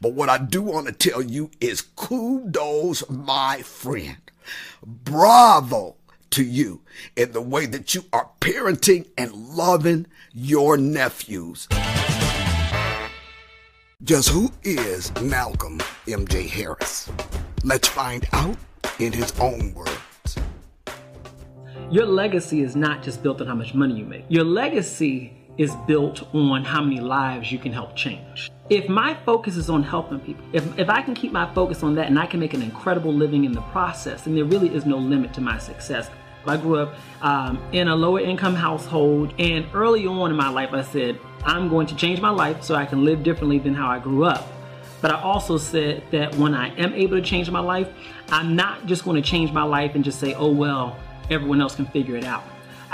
But what I do want to tell you is kudos, my friend. Bravo to you in the way that you are parenting and loving your nephews. Just who is Malcolm MJ Harris? Let's find out in his own words. Your legacy is not just built on how much money you make. Your legacy is built on how many lives you can help change. If my focus is on helping people, if, if I can keep my focus on that and I can make an incredible living in the process, then there really is no limit to my success. I grew up um, in a lower income household, and early on in my life, I said, I'm going to change my life so I can live differently than how I grew up. But I also said that when I am able to change my life, I'm not just going to change my life and just say, oh, well, everyone else can figure it out.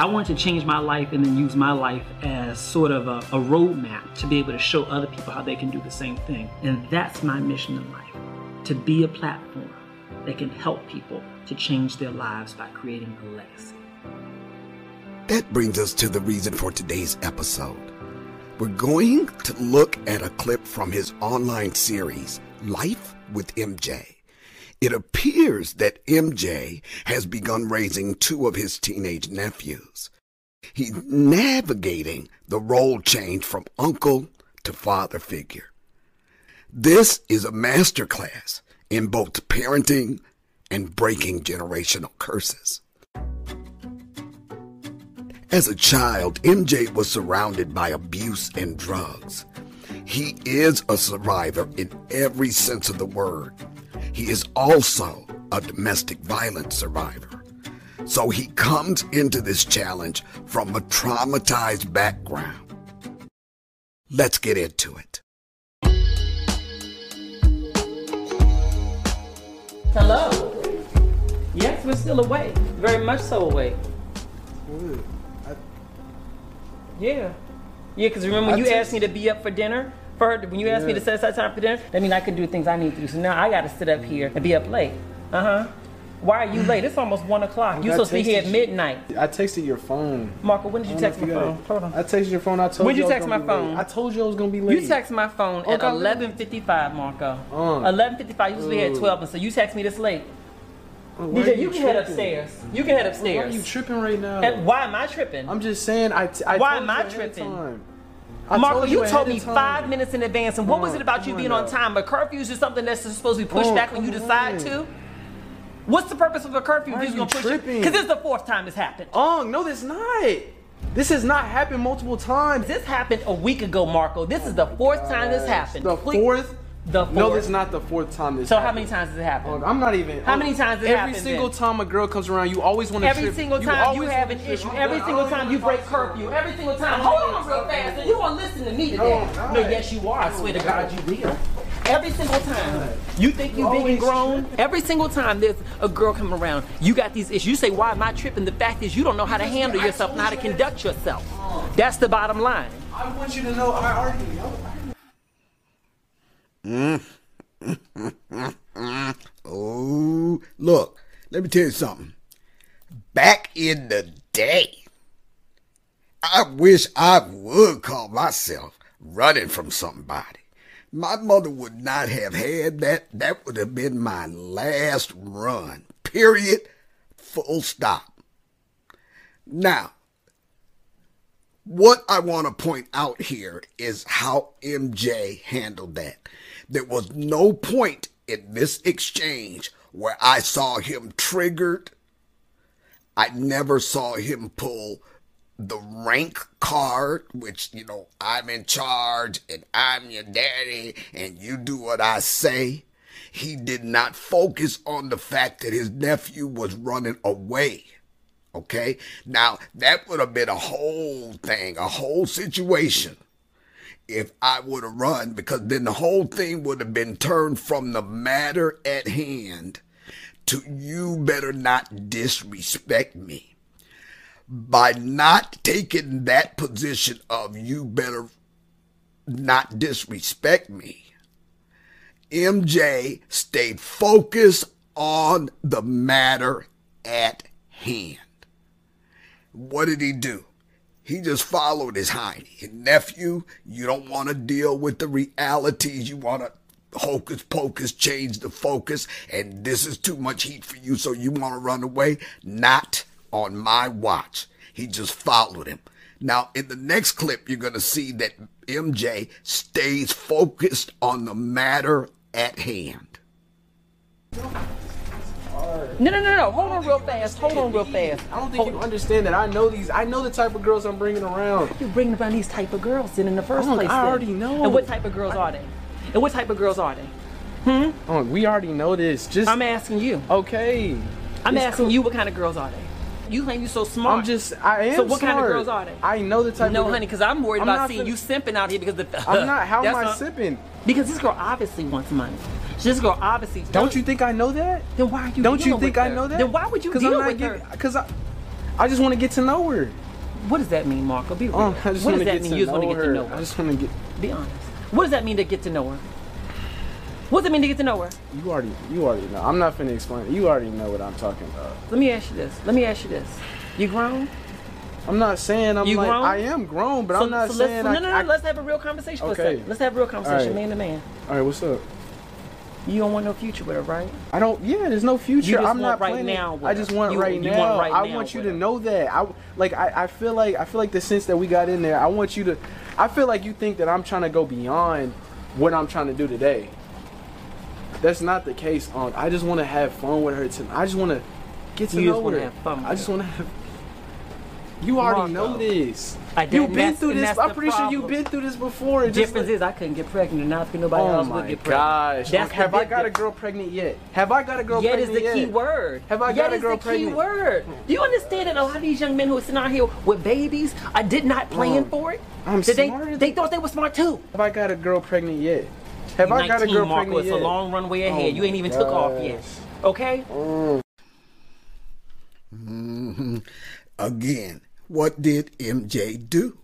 I want to change my life and then use my life as sort of a, a roadmap to be able to show other people how they can do the same thing. And that's my mission in life to be a platform that can help people to change their lives by creating a legacy. That brings us to the reason for today's episode. We're going to look at a clip from his online series, Life with MJ. It appears that MJ has begun raising two of his teenage nephews. He's navigating the role change from uncle to father figure. This is a masterclass in both parenting and breaking generational curses. As a child, MJ was surrounded by abuse and drugs. He is a survivor in every sense of the word. He is also a domestic violence survivor. So he comes into this challenge from a traumatized background. Let's get into it. Hello. Yes, we're still awake. Very much so awake. Yeah. Yeah, because remember when you asked me to be up for dinner? For when you asked me to set aside time for dinner, that means I can do things I need to do. So now I got to sit up here and be up late. Uh huh. Why are you late? It's almost one o'clock. You supposed to be here at midnight. I texted your phone. Marco, when did you text my you phone? Hold on. I texted your phone. I told When'd you. you text my be late. phone? I told you I was gonna be late. You text my phone Oh, at eleven fifty five, Marco. Uh. Eleven fifty five. You be here at twelve, and so you text me this late. Oh, why DJ, are you can head upstairs. You can head upstairs. Why are you tripping right now? And why am I tripping? I'm just saying. I. T- I Why am I you tripping? I Marco, you ahead told me five minutes in advance, and what was on, it about you being on on time? But curfew is just something that's supposed to be pushed Oh, back when you decide on. to. What's the purpose of a curfew? Why if you're you gonna push? Because this is the fourth time this happened. Oh no, this is not. This has not happened multiple times. This happened a week ago, Marco. This is the fourth time this happened. The Please- fourth. The fourth. No, this is not the fourth time this. So how many times has it happened? I'm not even. How many times has it Every happened Every single then? time a girl comes around, you always want to Every trip. single time you always have an issue. Every single time you break you. curfew. Every single time. Hold on real fast. And you won't listen to me today. Oh, No, yes you are. I swear to God you will. Every single time. You think you big and grown? Every single time there's a girl coming around, you got these issues. You say, why am I tripping? The fact is you don't know how to handle yourself and how to conduct yourself. That's the bottom line. I want you to know I argue. Mm. Oh, look, let me tell you something. Back in the day, I wish I would call myself running from somebody. My mother would not have had that. That would have been my last run. Period. Full stop. Now, what I want to point out here is how MJ handled that. There was no point in this exchange where I saw him triggered. I never saw him pull the rank card, which, you know, I'm in charge and I'm your daddy and you do what I say. He did not focus on the fact that his nephew was running away. Okay. Now that would have been a whole thing, a whole situation if I would have run because then the whole thing would have been turned from the matter at hand to you better not disrespect me. By not taking that position of you better not disrespect me, MJ stayed focused on the matter at hand. What did he do? He just followed his. His nephew, you don't want to deal with the realities. You want to hocus pocus change the focus and this is too much heat for you, so you want to run away? Not on my watch. He just followed him. Now, in the next clip, you're going to see that MJ stays focused on the matter at hand. No, no, no, no. Hold on real fast. Hold on real fast. I don't think you understand that. I know these. I know the type of girls I'm bringing around. You're bringing around these type of girls then in the first Oh, place. I then. already know. And what type of girls are they? And what type of girls are they? Hmm? Oh, we already know this. Just I'm asking you. okay. I'm It's asking cool. you what kind of girls are they? You claim you're so smart. I'm just. I am. So what kind of girls are they? I know the type. No, honey, because I'm worried I'm about seeing you simping out here because the. I'm not. How am I not- sipping? Because this girl obviously wants money. This girl obviously. Don't you think I know that? Then why are you? Don't you think I her? know that? Then why would you deal I'm not with getting, her? Cause I, I just want to get to know her. What does that mean, Marco? Be oh, real. Oh, I just what does that get mean? You just want to get to know her. I just want to get. Be honest. What does that mean to get to know her? What does it mean to get to know her? You already. You already know. I'm not finna explain. it. You already know what I'm talking about. Let me ask you this. Let me ask you this. You grown? I'm not saying I'm You like grown? I am grown, but so, I'm not so saying no, no, no, I- let's have a real conversation for a Okay. second. Let's have a real conversation, Alright. man to man. All right, what's up? You don't want no future with her, right? I don't. Yeah, there's no future. I'm not right planning. now I just want You- right you now. want right I now want you to her. know that. I like. I, I feel like. I feel like the sense that we got in there. I want you to. I feel like you think that I'm trying to go beyond what I'm trying to do today. That's not the case. On. I just want to have fun with her. To, I just want to get to You know just wanna her. have fun with I just want to have. You already Marco. know this. I- You've been through this. I'm the pretty sure you've been through this before. It just difference like- is I couldn't get pregnant and not think nobody Oh else my would get pregnant. gosh! That's have I got a girl pregnant yet? Have I got a girl pregnant Yet Yet is pregnant the key word. Have I Yet got a girl pregnant? Yet is girl the key pregnant? word. Do you understand that a lot of these young men who are sitting out here with babies, I did not plan Um, for it. I'm That they, they thought they were smart too. Have I got a girl pregnant yet? Have I got a 19, girl Marco, pregnant it's yet? a long runway ahead. Oh you ain't my even took off yet. gosh. Okay? Again, what did MJ do?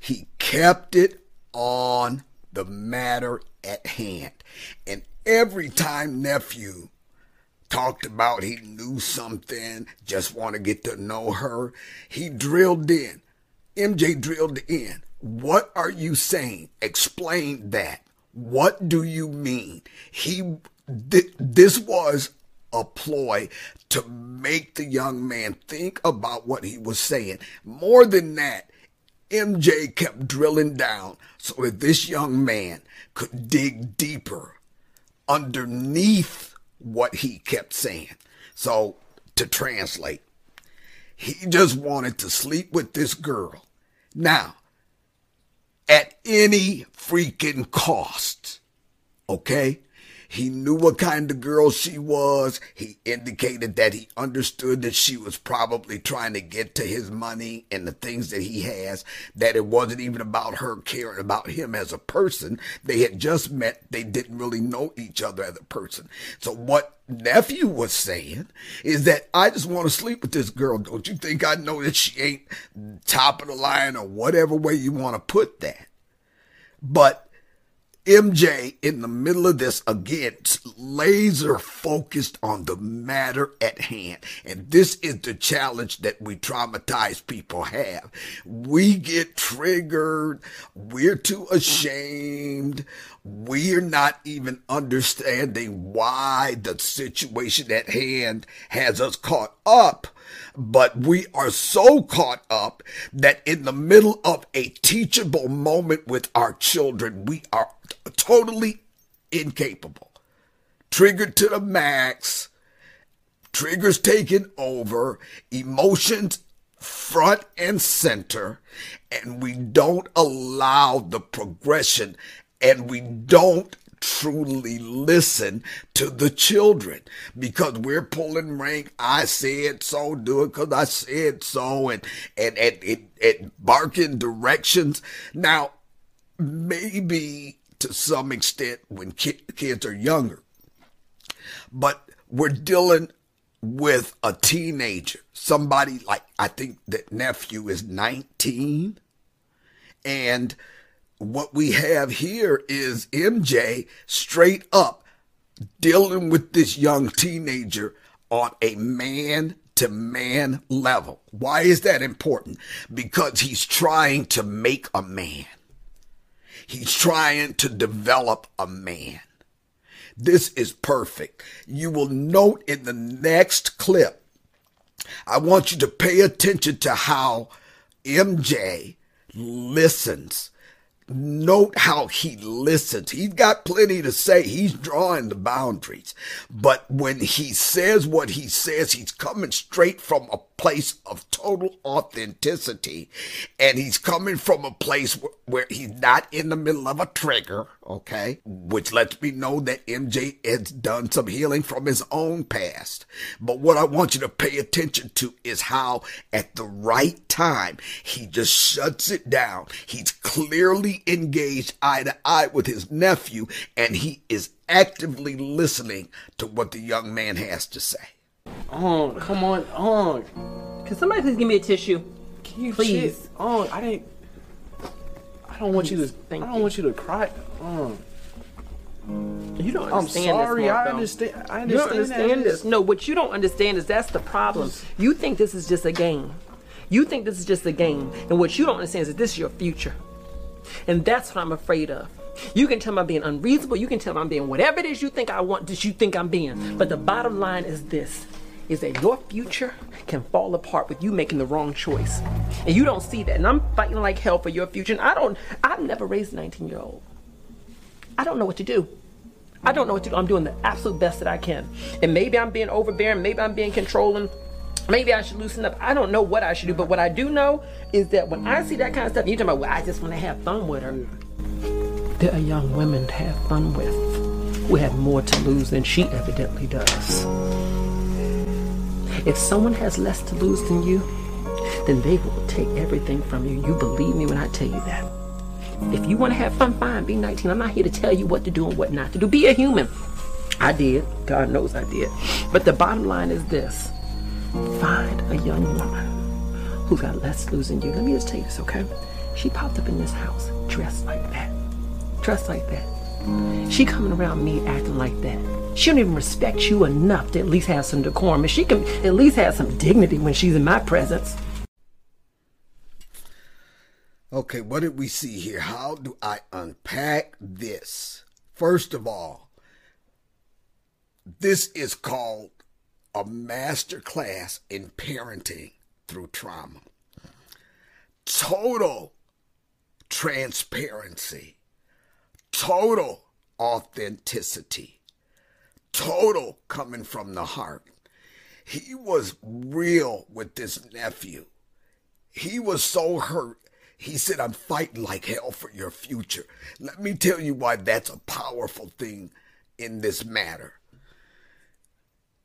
He kept it on the matter at hand. And every time nephew talked about he knew something, just want to get to know her, he drilled in. MJ drilled in. What are you saying? Explain that. What do you mean? He, th- this was a ploy to make the young man think about what he was saying. More than that, MJ kept drilling down so that this young man could dig deeper underneath what he kept saying. So, to translate, he just wanted to sleep with this girl. Now, at any freaking cost. Okay? He knew what kind of girl she was. He indicated that he understood that she was probably trying to get to his money and the things that he has, that it wasn't even about her caring about him as a person. They had just met. They didn't really know each other as a person. So what nephew was saying is that I just want to sleep with this girl. Don't you think I know that she ain't top of the line or whatever way you want to put that? But MJ in the middle of this again, laser focused on the matter at hand. And this is the challenge that we traumatized people have. We get triggered. We're too ashamed. We're not even understanding why the situation at hand has us caught up but we are so caught up that in the middle of a teachable moment with our children, we are totally incapable. Triggered to the max, triggers taken over, emotions front and center, and we don't allow the progression and we don't truly listen to the children because we're pulling rank. I said so, do it because I said so, and and and, and barking directions. Now, maybe to some extent when ki- kids are younger, but we're dealing with a teenager, somebody like I think that nephew is 19, and what we have here is MJ straight up dealing with this young teenager on a man to man level. Why is that important? Because he's trying to make a man. He's trying to develop a man. This is perfect. You will note in the next clip, I want you to pay attention to how MJ listens note how he listens. He's got plenty to say. He's drawing the boundaries. But when he says what he says, he's coming straight from a place of total authenticity. And he's coming from a place where, where he's not in the middle of a trigger, okay? Which lets me know that MJ has done some healing from his own past. But what I want you to pay attention to is how at the right time, he just shuts it down. He's clearly engaged eye to eye with his nephew and he is actively listening to what the young man has to say. Oh, come on, on. Can somebody please give me a tissue? Can you Please. shit? On, I didn't. I don't want you to. Thank I don't you. want you to cry. On. You don't I'm understand sorry. this, I understand. I understand. You don't understand this. No, what you don't understand is that's the problem. You think this is just a game. You think this is just a game. And what you don't understand is that this is your future. And that's what I'm afraid of. You can tell me I'm being unreasonable. You can tell me I'm being whatever it is you think I want, that you think I'm being. But the bottom line is this is that your future can fall apart with you making the wrong choice. And you don't see that. And I'm fighting like hell for your future. And I don't I've never raised a 19 year old. I don't know what to do. I don't know what to do. I'm doing the absolute best that I can. And maybe I'm being overbearing, maybe I'm being controlling. Maybe I should loosen up. I don't know what I should do, but what I do know is that when I see that kind of stuff, you're talking about, well, I just want to have fun with her. There are young women to have fun with who have more to lose than she evidently does. If someone has less to lose than you, then they will take everything from you. You believe me when I tell you that. If you want to have fun, fine, be 19. I'm not here to tell you what to do and what not to do. Be a human. I did. God knows I did. But the bottom line is this find a young woman who's got less than you. Let me just tell you this, okay? She popped up in this house dressed like that. Dressed like that. She coming around me acting like that. She don't even respect you enough to at least have some decorum. She can at least have some dignity when she's in my presence. Okay, what did we see here? How do I unpack this? First of all, this is called a master class in parenting through trauma. Total transparency, total authenticity, total coming from the heart. He was real with this nephew. He was so hurt. He said, I'm fighting like hell for your future. Let me tell you why that's a powerful thing in this matter.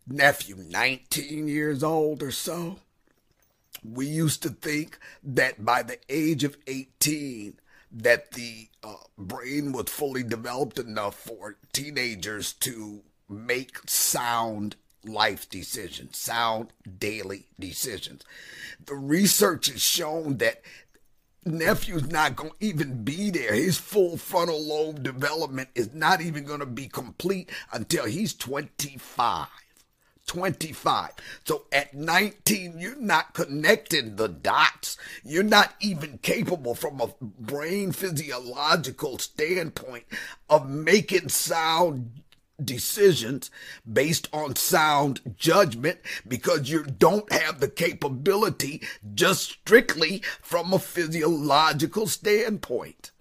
Nephew, 19 years old or so. We used to think that by the age of 18, that the uh, brain was fully developed enough for teenagers to make sound life decisions, sound daily decisions. The research has shown that nephew's not going to even be there. His full frontal lobe development is not even going to be complete until he's 25. 25. So at 19, you're not connecting the dots. You're not even capable from a brain physiological standpoint of making sound decisions based on sound judgment because you don't have the capability just strictly from a physiological standpoint.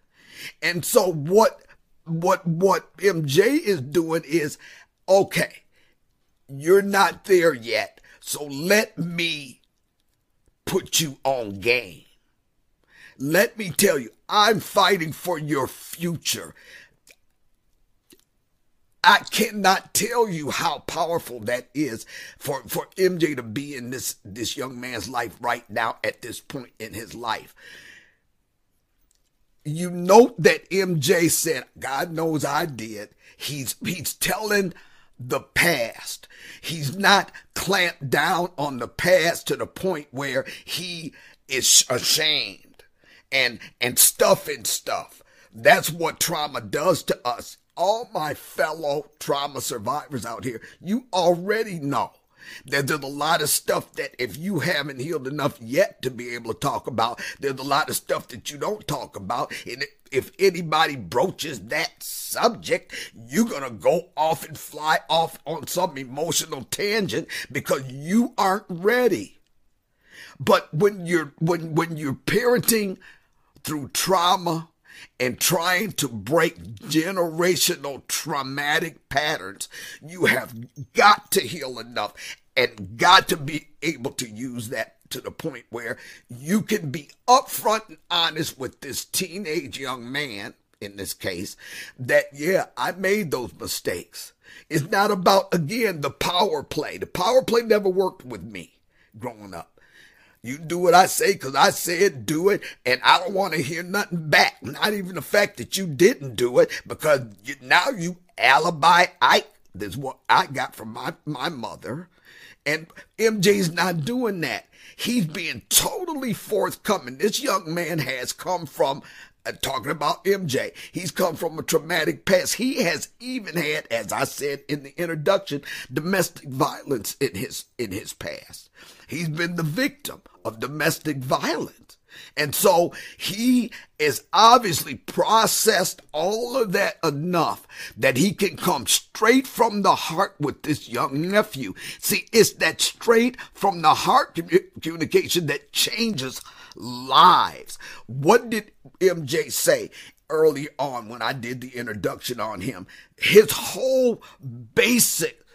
And so what what what MJ is doing is okay, you're not there yet. So let me put you on game. Let me tell you, I'm fighting for your future. I cannot tell you how powerful that is for, for MJ to be in this, this young man's life right now at this point in his life. You note that MJ said, God knows I did. He's, he's telling the past. He's not clamped down on the past to the point where he is ashamed and, and stuffing stuff. That's what trauma does to us all my fellow trauma survivors out here, you already know There's a lot of stuff that if you haven't healed enough yet to be able to talk about, there's a lot of stuff that you don't talk about. And if anybody broaches that subject, you're going to go off and fly off on some emotional tangent because you aren't ready. But when you're, when, when you're parenting through trauma, and trying to break generational traumatic patterns, you have got to heal enough and got to be able to use that to the point where you can be upfront and honest with this teenage young man, in this case, that, yeah, I made those mistakes. It's not about, again, the power play. The power play never worked with me growing up. You do what I say because I said do it, and I don't want to hear nothing back. Not even the fact that you didn't do it because you, now you alibi Ike. This is what I got from my, my mother. And MJ's not doing that. He's being totally forthcoming. This young man has come from uh, talking about MJ. He's come from a traumatic past. He has even had, as I said in the introduction, domestic violence in his in his past. He's been the victim of domestic violence. And so he is obviously processed all of that enough that he can come straight from the heart with this young nephew. See, it's that straight from the heart communication that changes lives. What did MJ say? Early on, when I did the introduction on him, his whole basic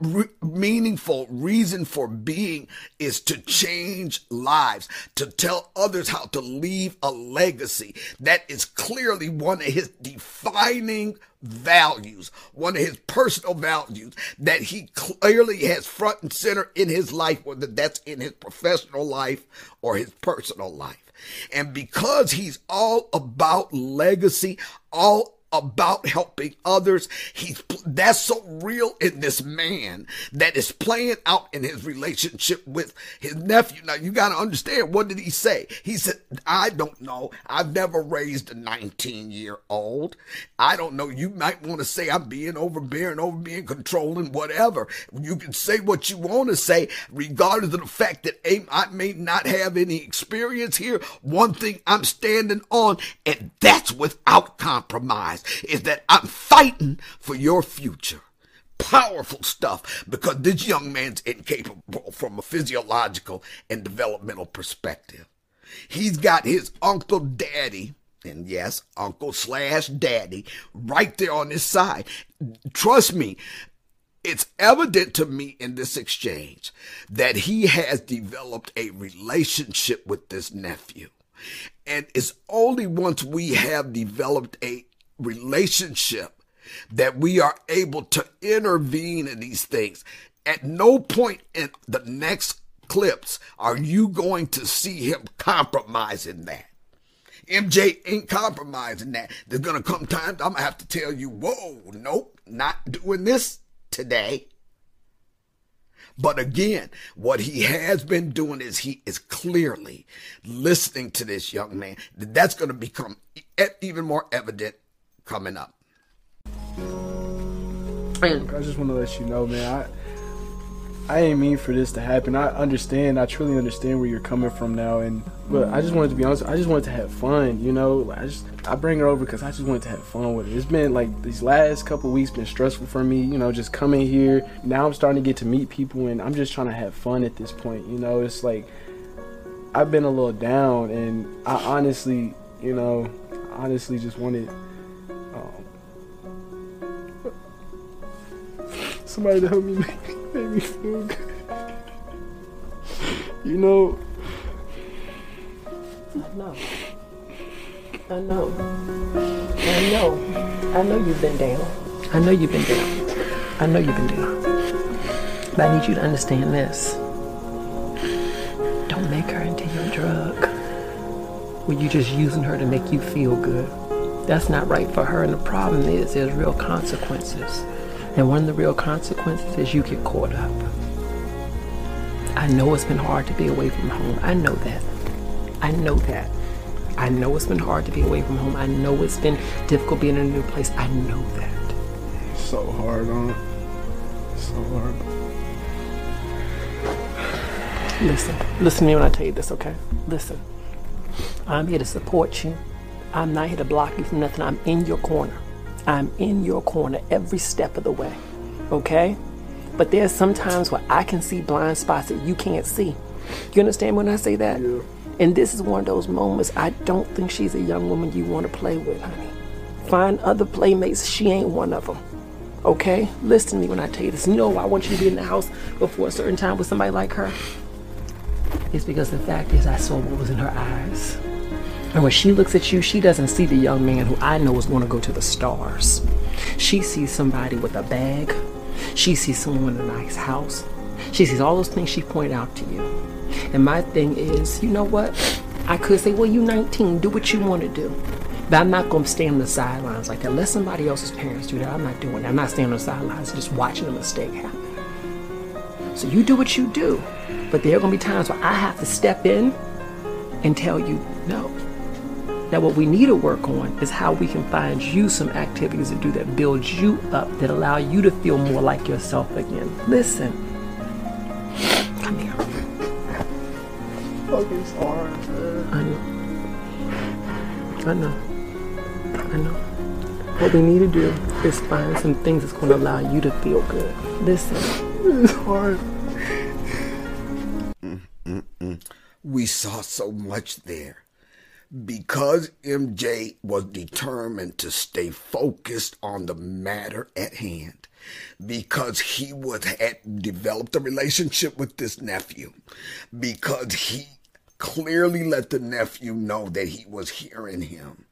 re- meaningful reason for being is to change lives, to tell others how to leave a legacy. That is clearly one of his defining values, one of his personal values that he clearly has front and center in his life, whether that's in his professional life or his personal life. And because he's all about legacy, all about helping others. He's that's so real in this man that is playing out in his relationship with his nephew. Now you got to understand what did he say? He said, "I don't know. I've never raised a 19 year old. I don't know. You might want to say I'm being overbearing, over being controlling, whatever. You can say what you want to say, regardless of the fact that I may not have any experience here. One thing I'm standing on, and that's without compromise." Is that I'm fighting for your future. Powerful stuff because this young man's incapable from a physiological and developmental perspective. He's got his uncle daddy, and yes, uncle slash daddy, right there on his side. Trust me, it's evident to me in this exchange that he has developed a relationship with this nephew. And it's only once we have developed a relationship that we are able to intervene in these things. At no point in the next clips are you going to see him compromising that. MJ ain't compromising that. There's gonna come times I'm gonna have to tell you, whoa, nope, not doing this today. But again, what he has been doing is he is clearly listening to this young man. That's to become even more evident coming up. And I just want to let you know, man. I I ain't mean for this to happen. I understand. I truly understand where you're coming from now, and but I just wanted to be honest. I just wanted to have fun. You know, I just I bring her over because I just wanted to have fun with it. It's been like these last couple weeks been stressful for me. You know, just coming here. Now I'm starting to get to meet people, and I'm just trying to have fun at this point. You know, it's like I've been a little down, and I honestly, you know, honestly just wanted Um, somebody to help me make, make me feel good. You know. I know. I know. I know. I know you've been down. I know you've been down. I know you've been down. But I need you to understand this. Don't make her into your drug. Were you just using her to make you feel good. That's not right for her. And the problem is there's real consequences. And one of the real consequences is you get caught up. I know it's been hard to be away from home. I know that. I know that. I know it's been hard to be away from home. I know it's been difficult being in a new place. I know that. So hard on. So hard. Listen, listen to me when I tell you this, okay? Listen. I'm here to support you. I'm not here to block you from nothing. I'm in your corner. I'm in your corner every step of the way, okay? But there's sometimes where I can see blind spots that you can't see. You understand when I say that? Yeah. And this is one of those moments I don't think she's a young woman you want to play with, honey. Find other playmates. She ain't one of them. Okay? Listen to me when I tell you this. You know why I want you to be in the house before a certain time with somebody like her? It's because the fact is I saw what was in her eyes. And when she looks at you, she doesn't see the young man who I know is going to go to the stars. She sees somebody with a bag. She sees someone in a nice house. She sees all those things she pointed out to you. And my thing is, you know what? I could say, well, you're 19, do what you want to do. But I'm not going to stand on the sidelines like that. Let somebody else's parents do that. I'm not doing that. I'm not standing on the sidelines just watching a mistake happen. So you do what you do. But there are going to be times where I have to step in and tell you no. Now, what we need to work on is how we can find you some activities to do that build you up, that allow you to feel more like yourself again. Listen. Come here. Fucking sorry, man. I know. I know. I know. What we need to do is find some things that's going to allow you to feel good. Listen. It's hard. Mm, mm, mm. We saw so much there. Because MJ was determined to stay focused on the matter at hand, because he was had developed a relationship with this nephew, because he clearly let the nephew know that he was hearing him.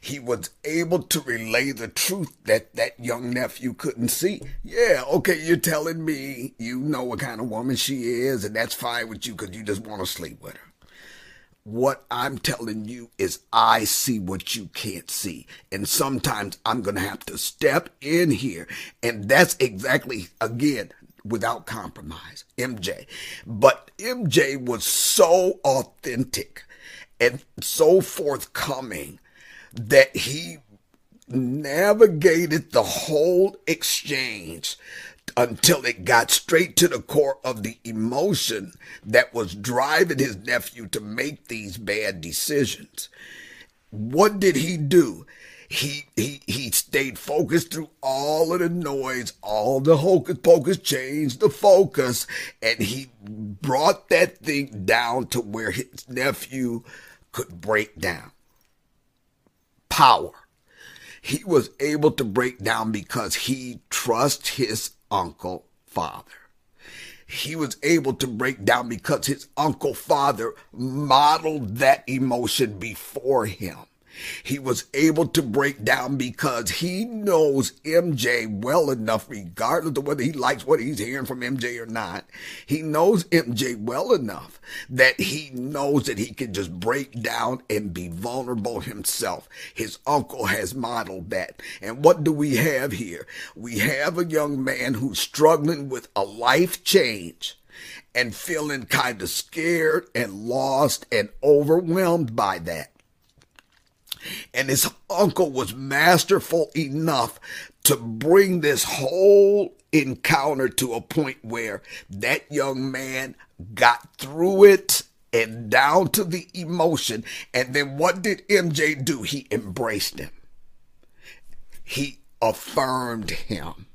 He was able to relay the truth that that young nephew couldn't see. Yeah, okay, you're telling me you know what kind of woman she is, and that's fine with you because you just want to sleep with her. What I'm telling you is I see what you can't see. And sometimes I'm going to have to step in here. And that's exactly, again, without compromise, MJ. But MJ was so authentic and so forthcoming that he navigated the whole exchange until it got straight to the core of the emotion that was driving his nephew to make these bad decisions. What did he do? He he he stayed focused through all of the noise, all the hocus pocus, changed the focus, and he brought that thing down to where his nephew could break down. Power he was able to break down because he trusts his uncle father. He was able to break down because his uncle father modeled that emotion before him. He was able to break down because he knows MJ well enough, regardless of whether he likes what he's hearing from MJ or not. He knows MJ well enough that he knows that he can just break down and be vulnerable himself. His uncle has modeled that. And what do we have here? We have a young man who's struggling with a life change and feeling kind of scared and lost and overwhelmed by that. And his uncle was masterful enough to bring this whole encounter to a point where that young man got through it and down to the emotion. And then what did MJ do? He embraced him. He affirmed him.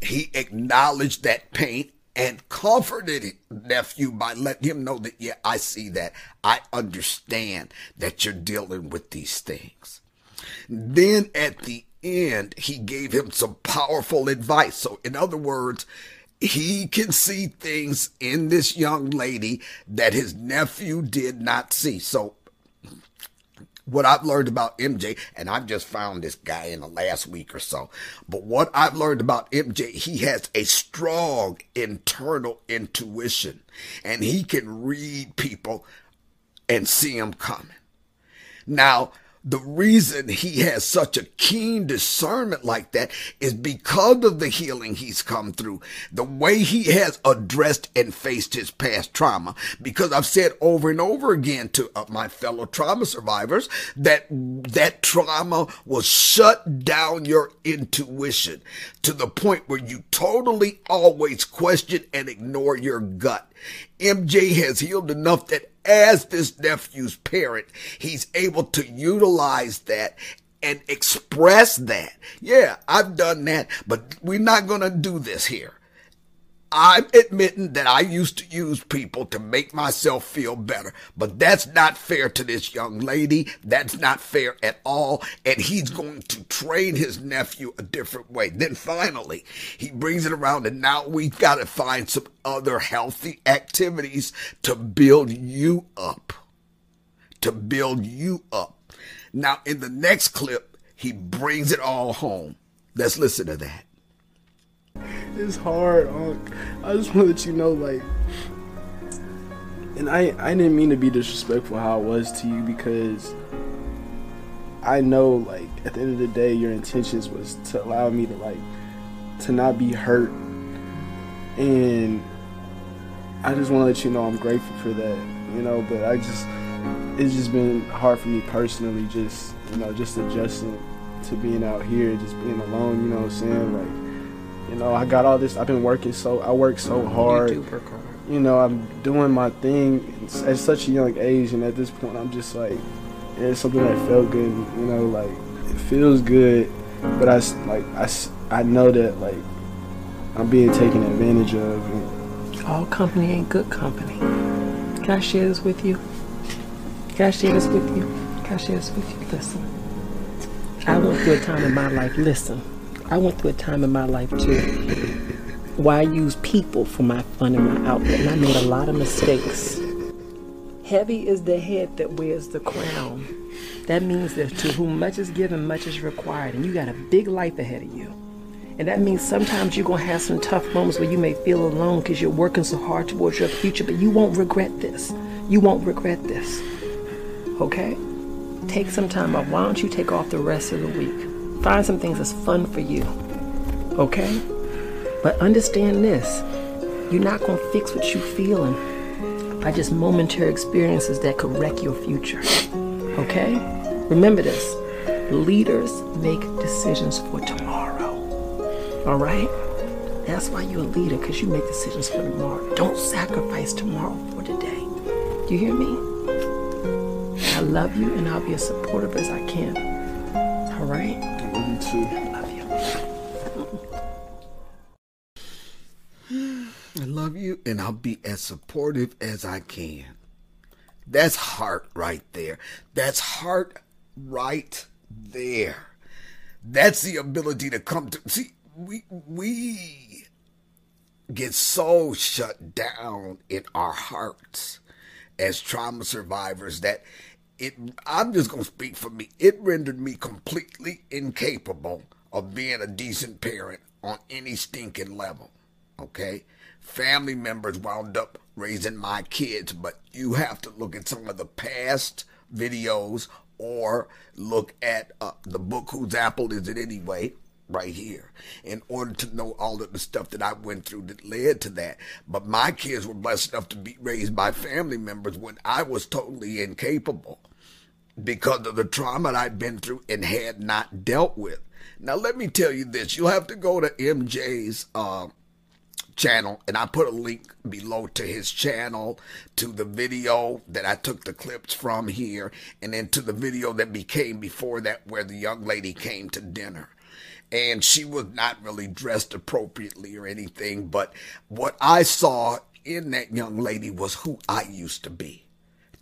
He acknowledged that pain and comforted his nephew by letting him know that, yeah, I see that. I understand that you're dealing with these things. Then at the end, he gave him some powerful advice. So, in other words, he can see things in this young lady that his nephew did not see. So what I've learned about MJ, and I've just found this guy in the last week or so, but what I've learned about MJ, he has a strong internal intuition and he can read people and see them coming. Now, the reason he has such a keen discernment like that is because of the healing he's come through, the way he has addressed and faced his past trauma. Because I've said over and over again to uh, my fellow trauma survivors that that trauma will shut down your intuition to the point where you totally always question and ignore your gut. MJ has healed enough that as this nephew's parent, he's able to utilize that and express that. Yeah, I've done that, but we're not going to do this here. I'm admitting that I used to use people to make myself feel better, but that's not fair to this young lady. That's not fair at all. And he's going to train his nephew a different way. Then finally, he brings it around and now we've got to find some other healthy activities to build you up. To build you up. Now, in the next clip, he brings it all home. Let's listen to that. It's hard, Unc. I just want to let you know, like, and I I didn't mean to be disrespectful how I was to you because I know, like, at the end of the day, your intentions was to allow me to like to not be hurt, and I just want to let you know I'm grateful for that, you know. But I just it's just been hard for me personally, just you know, just adjusting to being out here, just being alone. You know what I'm saying, like you know, I got all this. I've been working so. I work so hard. You hard. You know, I'm doing my thing at such a young age, and at this point, I'm just like, it's something that felt good. You know, like it feels good, but I like I I know that like I'm being taken advantage of. And, All company ain't good company. Can I share this with you? Can I share this with you? Can I share this with you? Listen. I went through a time in my life. Listen. I went through a time in my life too where I used people for my fun and my outlet, and I made a lot of mistakes. Heavy is the head that wears the crown. That means that to whom much is given, much is required, and you got a big life ahead of you. And that means sometimes you're going to have some tough moments where you may feel alone because you're working so hard towards your future, but you won't regret this. You won't regret this. Okay? Take some time off. Why don't you take off the rest of the week? Find some things that's fun for you. Okay? But understand this you're not going to fix what you're feeling by just momentary experiences that could wreck your future. Okay? Remember this leaders make decisions for tomorrow. All right? That's why you're a leader, because you make decisions for tomorrow. Don't sacrifice tomorrow for today. Do you hear me? I love you, and I'll be as supportive as I can. All right? Too. Love you. I love you, and I'll be as supportive as I can. That's heart right there. That's heart right there. That's the ability to come to see. We we get so shut down in our hearts as trauma survivors that it I'm just gonna speak for me. It rendered me completely incapable of being a decent parent on any stinking level. Okay? Family members wound up raising my kids, but you have to look at some of the past videos or look at uh, the book Whose Apple Is It Anyway? right here in order to know all of the stuff that I went through that led to that. But my kids were blessed enough to be raised by family members when I was totally incapable because of the trauma I'd been through and had not dealt with. Now, let me tell you this. You'll have to go to MJ's uh, channel, and I put a link below to his channel, to the video that I took the clips from here, and then to the video that became before that where the young lady came to dinner. And she was not really dressed appropriately or anything, but what I saw in that young lady was who I used to be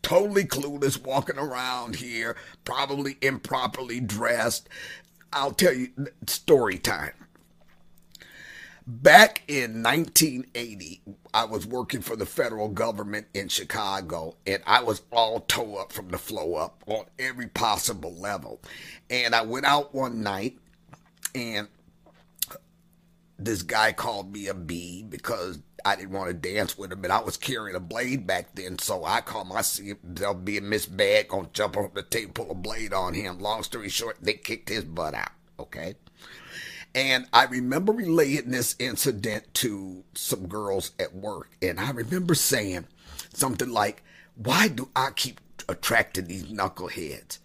totally clueless, walking around here, probably improperly dressed. I'll tell you story time. Back in 1980, I was working for the federal government in Chicago, and I was all toe up from the flow up on every possible level. And I went out one night, and this guy called me a B because I didn't want to dance with him, and I was carrying a blade back then, so I called myself uh, being Miss Bad, gonna jump on the table, pull a blade on him. Long story short, they kicked his butt out, okay? And I remember relaying this incident to some girls at work, and I remember saying something like, Why do I keep attracting these knuckleheads?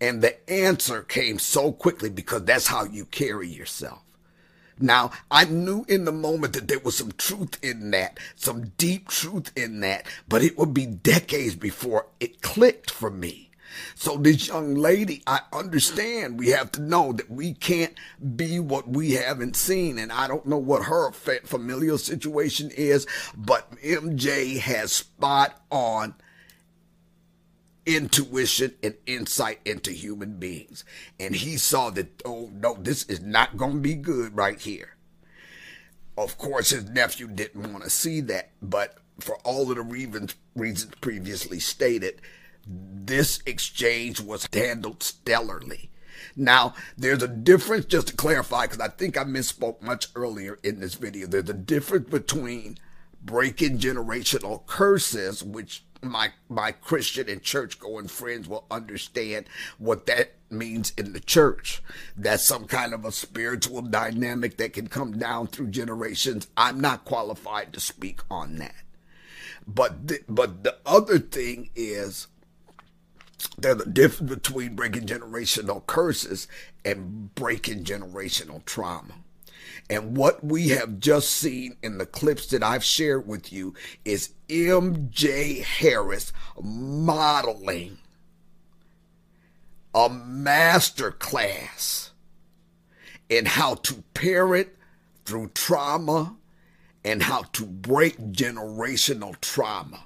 And the answer came so quickly because that's how you carry yourself Now, I knew in the moment that there was some truth in that, some deep truth in that, but it would be decades before it clicked for me. So this young lady, I understand we have to know that we can't be what we haven't seen. And I don't know what her familial situation is, but MJ has spot on intuition and insight into human beings. And he saw that, oh no, this is not going to be good right here. Of course, his nephew didn't want to see that, but for all of the reasons, reasons previously stated, this exchange was handled stellarly. Now, there's a difference, just to clarify, because I think I misspoke much earlier in this video. There's a difference between breaking generational curses, which my my Christian and church going friends will understand what that means in the church. That's some kind of a spiritual dynamic that can come down through generations. I'm not qualified to speak on that. But the, but the other thing is there's a difference between breaking generational curses and breaking generational trauma. And what we have just seen in the clips that I've shared with you is MJ Harris modeling a master class in how to parent through trauma and how to break generational trauma.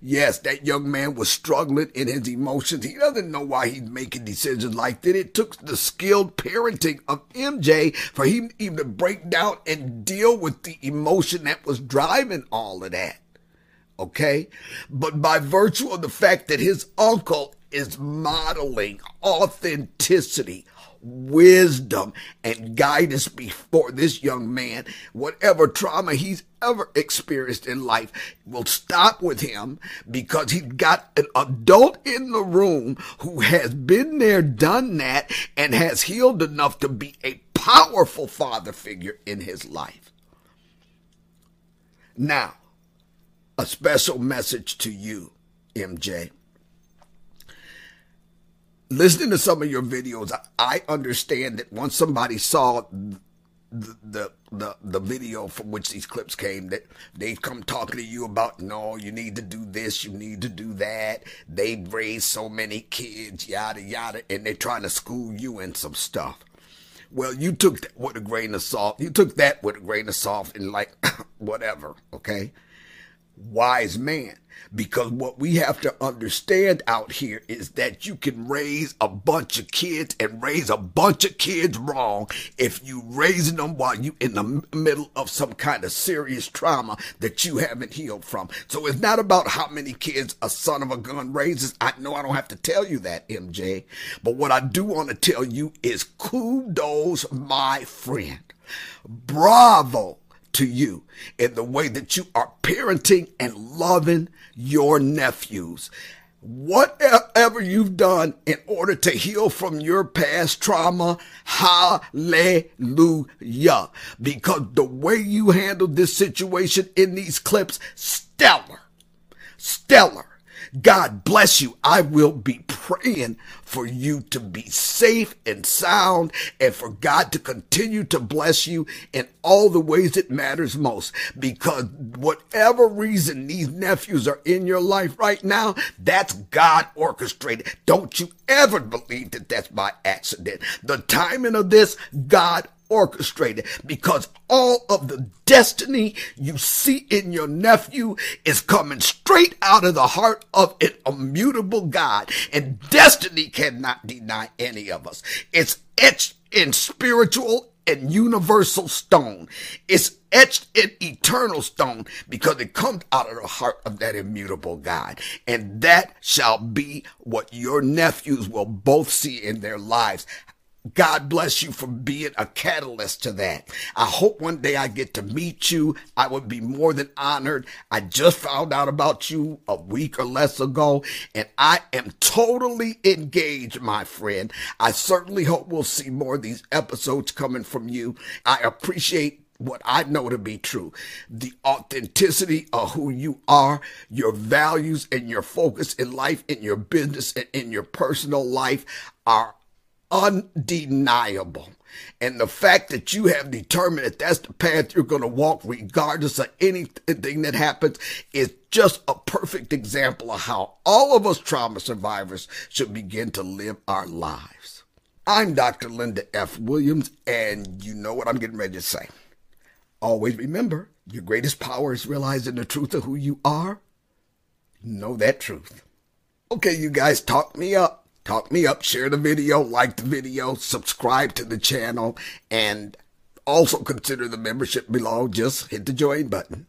Yes, that young man was struggling in his emotions. He doesn't know why he's making decisions like that. It took the skilled parenting of MJ for him even to break down and deal with the emotion that was driving all of that. Okay? But by virtue of the fact that his uncle is modeling authenticity, wisdom and guidance before this young man. Whatever trauma he's ever experienced in life will stop with him because he's got an adult in the room who has been there, done that, and has healed enough to be a powerful father figure in his life. Now, a special message to you, MJ listening to some of your videos, I understand that once somebody saw the, the the the video from which these clips came that they've come talking to you about no you need to do this you need to do that. They've raised so many kids yada yada and they're trying to school you in some stuff. Well you took that with a grain of salt you took that with a grain of salt and like whatever okay wise man because what we have to understand out here is that you can raise a bunch of kids and raise a bunch of kids wrong if you raising them while you in the middle of some kind of serious trauma that you haven't healed from. So it's not about how many kids a son of a gun raises. I know I don't have to tell you that, MJ. But what I do want to tell you is kudos, my friend. Bravo to you in the way that you are parenting and loving your nephews. Whatever you've done in order to heal from your past trauma, hallelujah. Because the way you handled this situation in these clips, stellar, stellar. God bless you. I will be praying for you to be safe and sound and for God to continue to bless you in all the ways it matters most. Because whatever reason these nephews are in your life right now, that's God orchestrated. Don't you ever believe that that's by accident. The timing of this, God orchestrated because all of the destiny you see in your nephew is coming straight out of the heart of an immutable God. And destiny cannot deny any of us. It's etched in spiritual and universal stone. It's etched in eternal stone because it comes out of the heart of that immutable God. And that shall be what your nephews will both see in their lives. God bless you for being a catalyst to that. I hope one day I get to meet you. I would be more than honored. I just found out about you a week or less ago, and I am totally engaged, my friend. I certainly hope we'll see more of these episodes coming from you. I appreciate what I know to be true. The authenticity of who you are, your values and your focus in life, in your business and in your personal life are undeniable. And the fact that you have determined that that's the path you're going to walk, regardless of anything that happens, is just a perfect example of how all of us trauma survivors should begin to live our lives. I'm Dr. Linda F. Williams, and you know what I'm getting ready to say. Always remember, your greatest power is realizing the truth of who you are. Know that truth. Okay, you guys, talk me up. Talk me up, share the video, like the video, subscribe to the channel, and also consider the membership below. Just hit the join button.